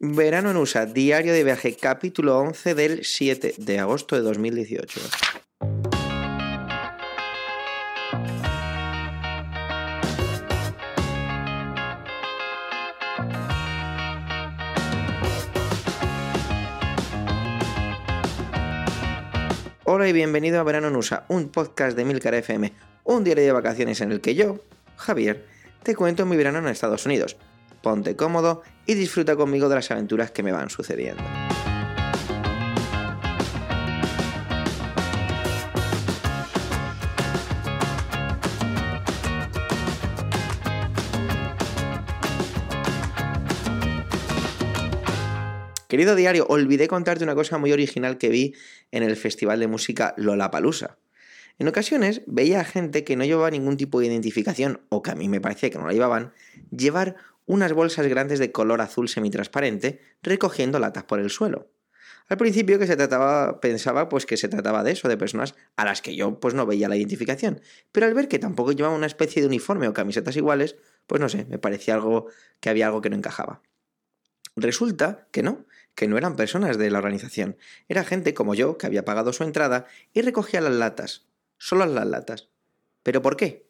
Verano en USA, diario de viaje, capítulo 11 del 7 de agosto de 2018. Hola y bienvenido a Verano en USA, un podcast de Milcar FM, un diario de vacaciones en el que yo, Javier, te cuento mi verano en Estados Unidos. Ponte cómodo y disfruta conmigo de las aventuras que me van sucediendo. Querido diario, olvidé contarte una cosa muy original que vi en el festival de música Lollapalooza. En ocasiones veía a gente que no llevaba ningún tipo de identificación, o que a mí me parecía que no la llevaban, llevar unas bolsas grandes de color azul semitransparente recogiendo latas por el suelo. Al principio que se trataba, pensaba pues que se trataba de eso, de personas a las que yo pues no veía la identificación, pero al ver que tampoco llevaban una especie de uniforme o camisetas iguales, pues no sé, me parecía algo que había algo que no encajaba. Resulta que no, que no eran personas de la organización, era gente como yo que había pagado su entrada y recogía las latas, solo las latas. ¿Pero por qué?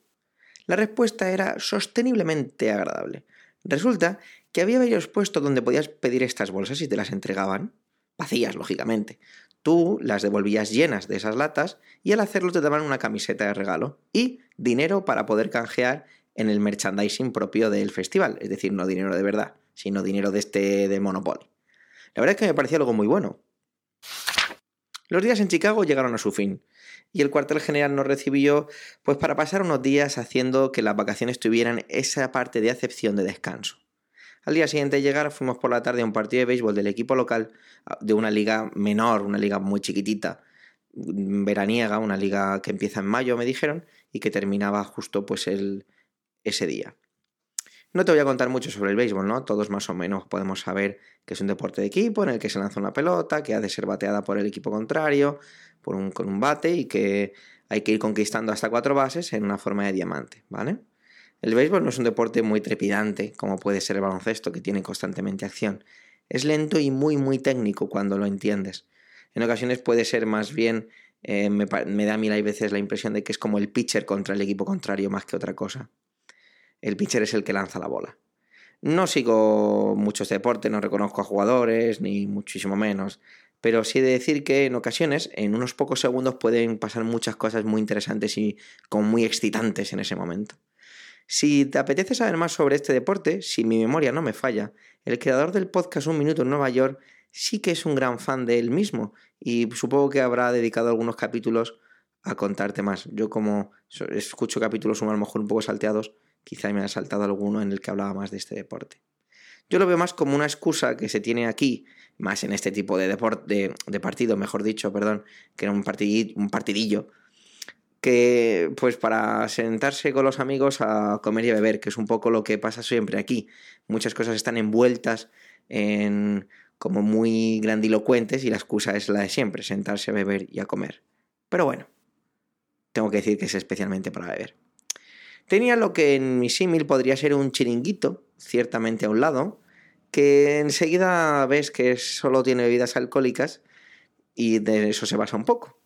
La respuesta era sosteniblemente agradable. Resulta que había varios puestos donde podías pedir estas bolsas y te las entregaban, vacías, lógicamente. Tú las devolvías llenas de esas latas y al hacerlo te daban una camiseta de regalo y dinero para poder canjear en el merchandising propio del festival, es decir, no dinero de verdad, sino dinero de este de Monopoly. La verdad es que me parecía algo muy bueno. Los días en Chicago llegaron a su fin y el cuartel general nos recibió pues para pasar unos días haciendo que las vacaciones tuvieran esa parte de acepción de descanso. Al día siguiente de llegar fuimos por la tarde a un partido de béisbol del equipo local de una liga menor, una liga muy chiquitita, veraniega, una liga que empieza en mayo me dijeron y que terminaba justo pues el, ese día. No te voy a contar mucho sobre el béisbol, ¿no? Todos más o menos podemos saber que es un deporte de equipo en el que se lanza una pelota, que ha de ser bateada por el equipo contrario, por un, con un bate y que hay que ir conquistando hasta cuatro bases en una forma de diamante, ¿vale? El béisbol no es un deporte muy trepidante como puede ser el baloncesto que tiene constantemente acción. Es lento y muy muy técnico cuando lo entiendes. En ocasiones puede ser más bien, eh, me, da a mí a veces la impresión de que es como el pitcher contra el equipo contrario más que otra cosa el pitcher es el que lanza la bola. No sigo muchos deportes, no reconozco a jugadores, ni muchísimo menos, pero sí he de decir que en ocasiones, en unos pocos segundos, pueden pasar muchas cosas muy interesantes y como muy excitantes en ese momento. Si te apetece saber más sobre este deporte, si mi memoria no me falla, el creador del podcast Un Minuto en Nueva York sí que es un gran fan de él mismo y supongo que habrá dedicado algunos capítulos a contarte más. Yo como escucho capítulos a lo mejor un poco salteados, Quizá me ha saltado alguno en el que hablaba más de este deporte. Yo lo veo más como una excusa que se tiene aquí, más en este tipo de, deporte, de, partido, mejor dicho, perdón, que era un, un partidillo, que pues para sentarse con los amigos a comer y a beber, que es un poco lo que pasa siempre aquí. Muchas cosas están envueltas en como muy grandilocuentes y la excusa es la de siempre, sentarse a beber y a comer. Pero bueno, tengo que decir que es especialmente para beber. Tenía lo que en mi símil podría ser un chiringuito, ciertamente a un lado, que enseguida ves que solo tiene bebidas alcohólicas y de eso se basa un poco.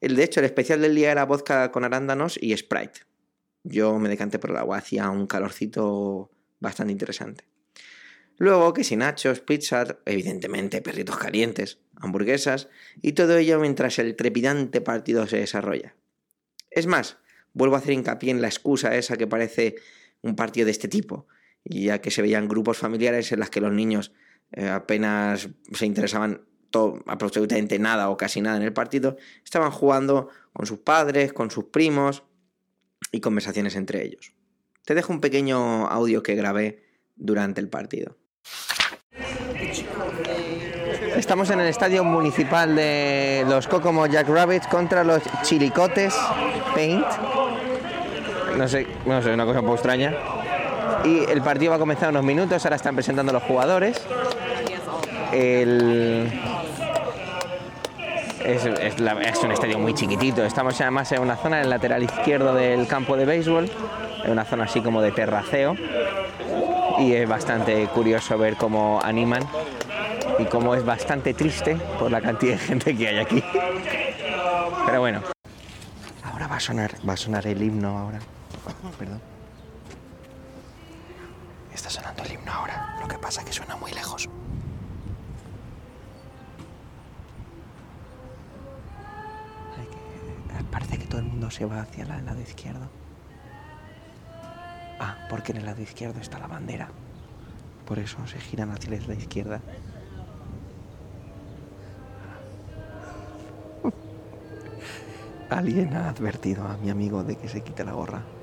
El, de hecho, el especial del día era vodka con arándanos y Sprite. Yo me decanté por el agua, hacía un calorcito bastante interesante. Luego que si nachos, pizza, evidentemente perritos calientes, hamburguesas y todo ello mientras el trepidante partido se desarrolla. Es más, vuelvo a hacer hincapié en la excusa esa que parece un partido de este tipo, ya que se veían grupos familiares en las que los niños eh, apenas se interesaban todo, absolutamente nada o casi nada en el partido, estaban jugando con sus padres, con sus primos y conversaciones entre ellos. Te dejo un pequeño audio que grabé durante el partido. Estamos en el estadio municipal de los Kokomo Jack Rabbits contra los Chilicotes Paint no sé, no sé, una cosa un poco extraña. Y el partido va a comenzar en unos minutos, ahora están presentando los jugadores. El... Es, un estadio muy chiquitito, estamos además en una zona en el lateral izquierdo del campo de béisbol, en una zona así como de terraceo, y es bastante curioso ver cómo animan y como es bastante triste por la cantidad de gente que hay aquí. Pero bueno. Ahora va a sonar, va a sonar el himno ahora. Perdón. Está sonando el himno ahora. Lo que pasa es que suena muy lejos. Parece que todo el mundo se va hacia el lado izquierdo. Ah, porque en el lado izquierdo está la bandera. Por eso se giran hacia la izquierda. Alguien ha advertido a mi amigo de que se quite la gorra.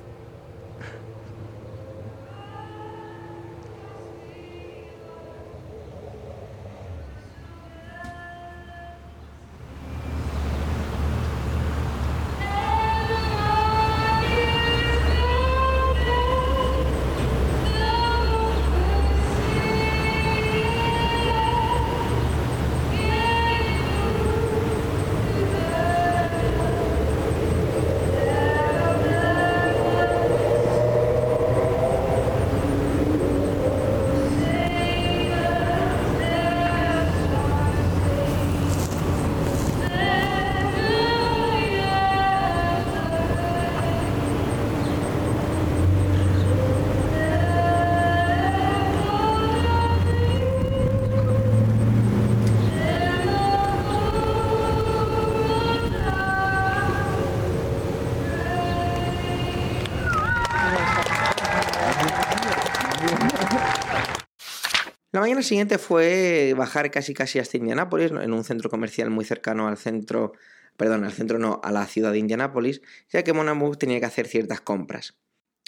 La mañana siguiente fue bajar casi casi hasta Indianápolis, en un centro comercial muy cercano al centro, perdón, al centro no, a la ciudad de Indianápolis, ya que Monamuk tenía que hacer ciertas compras.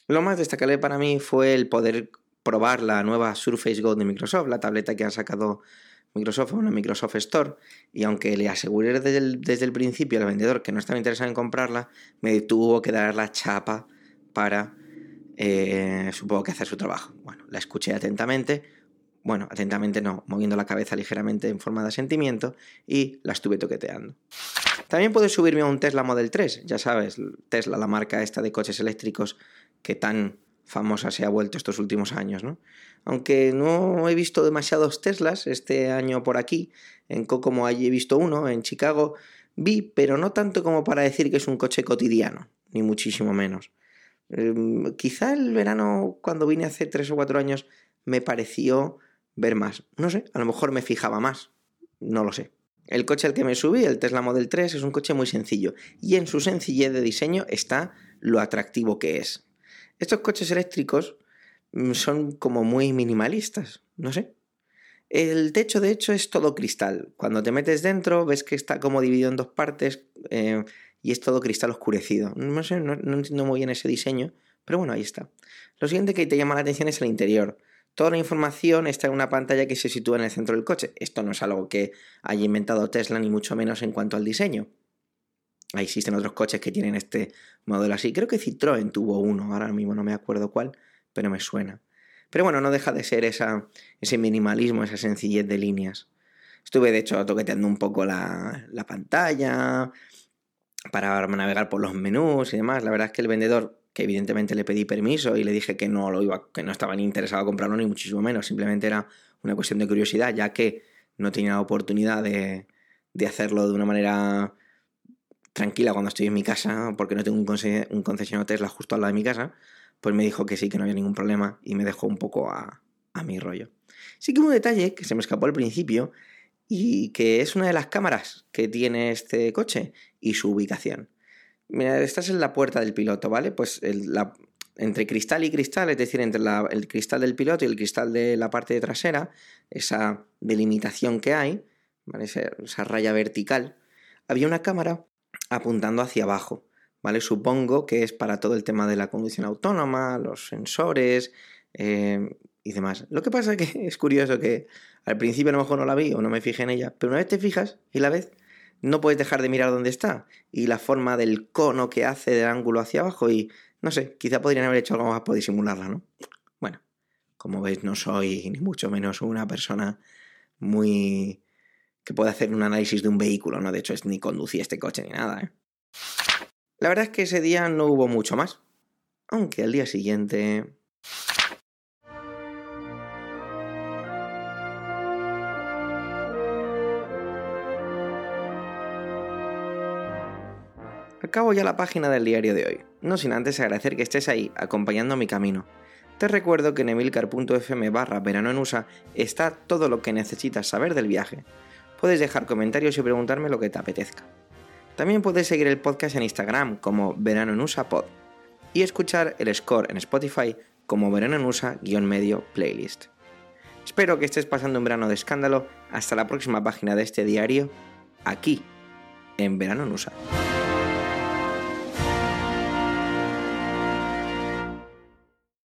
Lo más destacable para mí fue el poder probar la nueva Surface Go de Microsoft, la tableta que ha sacado Microsoft, una Microsoft Store, y aunque le aseguré desde el, desde el principio al vendedor que no estaba interesado en comprarla, me tuvo que dar la chapa para, eh, supongo que hacer su trabajo. Bueno, la escuché atentamente, bueno, atentamente no, moviendo la cabeza ligeramente en forma de asentimiento y la estuve toqueteando. También puedes subirme a un Tesla Model 3, ya sabes, Tesla, la marca esta de coches eléctricos que tan famosa se ha vuelto estos últimos años, ¿no? Aunque no he visto demasiados Teslas este año por aquí, en Kokomo allí he visto uno, en Chicago vi, pero no tanto como para decir que es un coche cotidiano, ni muchísimo menos. Em, quizá el verano, cuando vine hace tres o cuatro años, me pareció ver más. No sé, a lo mejor me fijaba más. No lo sé. El coche al que me subí, el Tesla Model 3, es un coche muy sencillo y en su sencillez de diseño está lo atractivo que es. Estos coches eléctricos mm, son como muy minimalistas, no sé. El techo de hecho es todo cristal. Cuando te metes dentro ves que está como dividido en dos partes eh, y es todo cristal oscurecido. No sé, no, no entiendo muy bien ese diseño, pero bueno, ahí está. Lo siguiente que te llama la atención es el interior. Toda la información está en una pantalla que se sitúa en el centro del coche. Esto no es algo que haya inventado Tesla, ni mucho menos en cuanto al diseño. Existen otros coches que tienen este modelo así. Creo que Citroën tuvo uno, ahora mismo no me acuerdo cuál, pero me suena. Pero bueno, no deja de ser esa, ese minimalismo, esa sencillez de líneas. Estuve de hecho toqueteando un poco la, la pantalla para navegar por los menús y demás. La verdad es que el vendedor que evidentemente le pedí permiso y le dije que no lo iba, que no estaba ni interesado en comprarlo ni muchísimo menos, simplemente era una cuestión de curiosidad, ya que no tenía oportunidad de, de hacerlo de una manera tranquila cuando estoy en mi casa, porque no tengo un, concesionario Tesla justo al lado de mi casa, pues me dijo que sí, que no había ningún problema y me dejó un poco a, a mi rollo. Sí que un detalle que se me escapó al principio y que es una de las cámaras que tiene este coche y su ubicación. Mira, estás en la puerta del piloto, ¿vale? Pues entre cristal y cristal, es decir, entre el cristal del piloto y el cristal de la parte trasera, esa delimitación que hay, ¿vale? esa, raya vertical, había una cámara apuntando hacia abajo, ¿vale? Supongo que es para todo el tema de la conducción autónoma, los sensores eh, y demás. Lo que pasa es que es curioso que al principio a lo mejor no la vi o no me fijé en ella, pero una vez te fijas y la ves, no puedes dejar de mirar dónde está y la forma del cono que hace del ángulo hacia abajo y no sé, quizá podrían haber hecho algo más para disimularla, ¿no? Bueno, como veis no soy ni mucho menos una persona muy que puede hacer un análisis de un vehículo, ¿no? De hecho, es ni conducía este coche ni nada, ¿eh? La verdad es que ese día no hubo mucho más. Aunque al día siguiente Acabo ya la página del diario de hoy, no sin antes agradecer que estés ahí, acompañando mi camino. Te recuerdo que en emilcar.fm barra verano en USA está todo lo que necesitas saber del viaje. Puedes dejar comentarios y preguntarme lo que te apetezca. También puedes seguir el podcast en Instagram como verano en USA y escuchar el score en Spotify como verano en USA-medio playlist. Espero que estés pasando un verano de escándalo. Hasta la próxima página de este diario, aquí, en verano en USA.